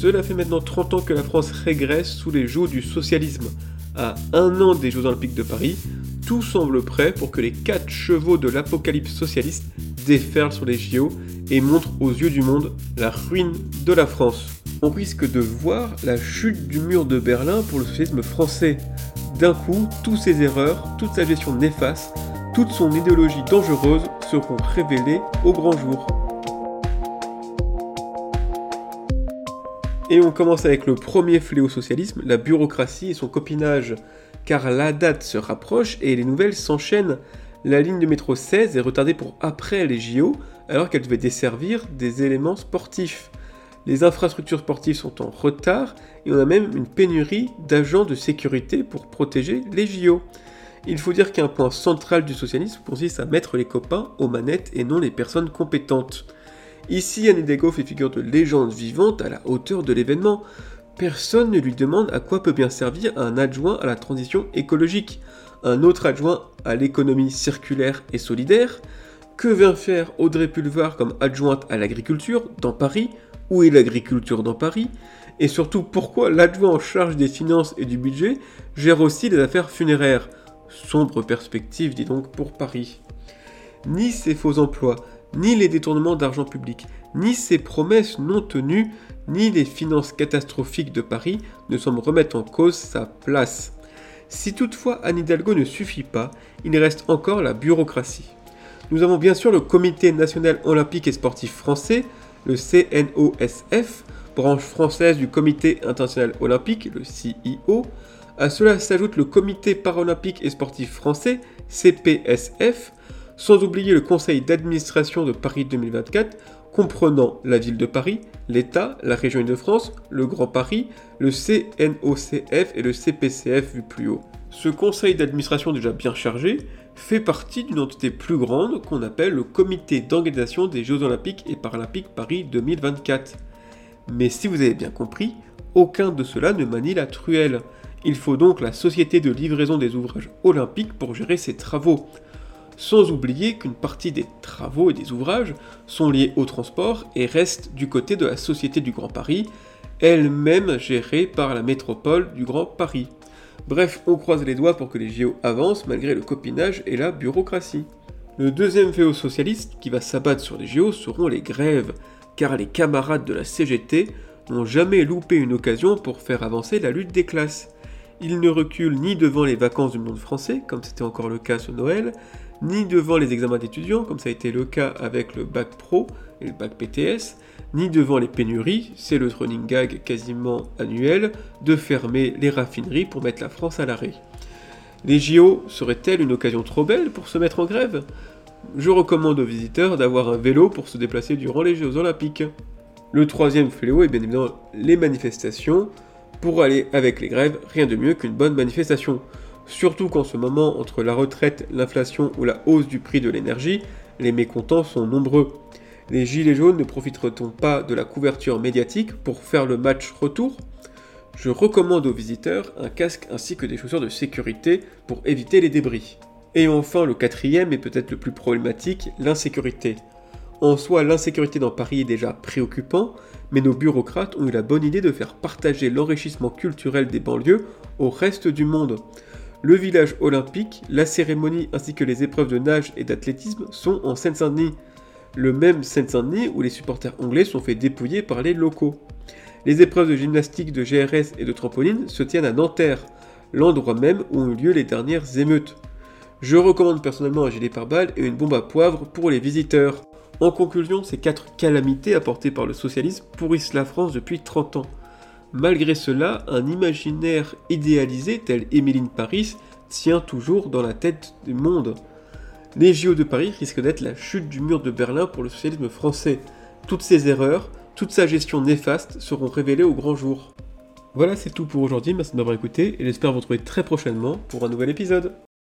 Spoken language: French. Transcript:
Cela fait maintenant 30 ans que la France régresse sous les joues du socialisme. À un an des Jeux Olympiques de Paris, tout semble prêt pour que les quatre chevaux de l'apocalypse socialiste déferlent sur les JO et montrent aux yeux du monde la ruine de la France. On risque de voir la chute du mur de Berlin pour le socialisme français. D'un coup, toutes ses erreurs, toute sa gestion néfaste, toute son idéologie dangereuse seront révélées au grand jour. Et on commence avec le premier fléau socialisme, la bureaucratie et son copinage. Car la date se rapproche et les nouvelles s'enchaînent. La ligne de métro 16 est retardée pour après les JO, alors qu'elle devait desservir des éléments sportifs. Les infrastructures sportives sont en retard et on a même une pénurie d'agents de sécurité pour protéger les JO. Il faut dire qu'un point central du socialisme consiste à mettre les copains aux manettes et non les personnes compétentes. Ici, Anne Hidalgo fait figure de légende vivante à la hauteur de l'événement. Personne ne lui demande à quoi peut bien servir un adjoint à la transition écologique, un autre adjoint à l'économie circulaire et solidaire. Que vient faire Audrey Pulvar comme adjointe à l'agriculture dans Paris? Où est l'agriculture dans Paris? Et surtout, pourquoi l'adjoint en charge des finances et du budget gère aussi les affaires funéraires? Sombre perspective, dit donc, pour Paris. Ni ses faux emplois, ni les détournements d'argent public, ni ses promesses non tenues, ni les finances catastrophiques de Paris ne semblent remettre en cause sa place. Si toutefois Anne Hidalgo ne suffit pas, il reste encore la bureaucratie. Nous avons bien sûr le Comité national olympique et sportif français, le CNOSF, branche française du Comité international olympique, le CIO. À cela s'ajoute le Comité paralympique et sportif français, CPSF, sans oublier le conseil d'administration de Paris 2024, comprenant la ville de Paris, l'État, la région Île-de-France, le Grand Paris, le CNOCF et le CPCF vu plus haut. Ce conseil d'administration déjà bien chargé fait partie d'une entité plus grande qu'on appelle le comité d'organisation des Jeux Olympiques et Paralympiques Paris 2024. Mais si vous avez bien compris, aucun de ceux-là ne manie la truelle. Il faut donc la société de livraison des ouvrages olympiques pour gérer ces travaux sans oublier qu'une partie des travaux et des ouvrages sont liés au transport et restent du côté de la Société du Grand Paris, elle-même gérée par la métropole du Grand Paris. Bref, on croise les doigts pour que les JO avancent malgré le copinage et la bureaucratie. Le deuxième féo socialiste qui va s'abattre sur les JO seront les grèves, car les camarades de la CGT n'ont jamais loupé une occasion pour faire avancer la lutte des classes. Ils ne reculent ni devant les vacances du monde français, comme c'était encore le cas ce Noël, ni devant les examens d'étudiants, comme ça a été le cas avec le bac pro et le bac PTS, ni devant les pénuries, c'est le running gag quasiment annuel, de fermer les raffineries pour mettre la France à l'arrêt. Les JO seraient-elles une occasion trop belle pour se mettre en grève? Je recommande aux visiteurs d'avoir un vélo pour se déplacer durant les Jeux Olympiques. Le troisième fléau est bien évidemment les manifestations. Pour aller avec les grèves, rien de mieux qu'une bonne manifestation. Surtout qu'en ce moment, entre la retraite, l'inflation ou la hausse du prix de l'énergie, les mécontents sont nombreux. Les Gilets jaunes ne profiteront pas de la couverture médiatique pour faire le match retour? Je recommande aux visiteurs un casque ainsi que des chaussures de sécurité pour éviter les débris. Et enfin, le quatrième et peut-être le plus problématique, l'insécurité. En soi, l'insécurité dans Paris est déjà préoccupant, mais nos bureaucrates ont eu la bonne idée de faire partager l'enrichissement culturel des banlieues au reste du monde. Le village olympique, la cérémonie ainsi que les épreuves de nage et d'athlétisme sont en Seine-Saint-Denis. Le même Seine-Saint-Denis où les supporters anglais sont fait dépouiller par les locaux. Les épreuves de gymnastique, de GRS et de trampoline se tiennent à Nanterre, l'endroit même où ont eu lieu les dernières émeutes. Je recommande personnellement un gilet pare-balles et une bombe à poivre pour les visiteurs. En conclusion, ces quatre calamités apportées par le socialisme pourrissent la France depuis 30 ans. Malgré cela, un imaginaire idéalisé tel Émeline Paris tient toujours dans la tête du monde. Les JO de Paris risquent d'être la chute du mur de Berlin pour le socialisme français. Toutes ses erreurs, toute sa gestion néfaste seront révélées au grand jour. Voilà, c'est tout pour aujourd'hui, merci de m'avoir écouté et j'espère vous retrouver très prochainement pour un nouvel épisode.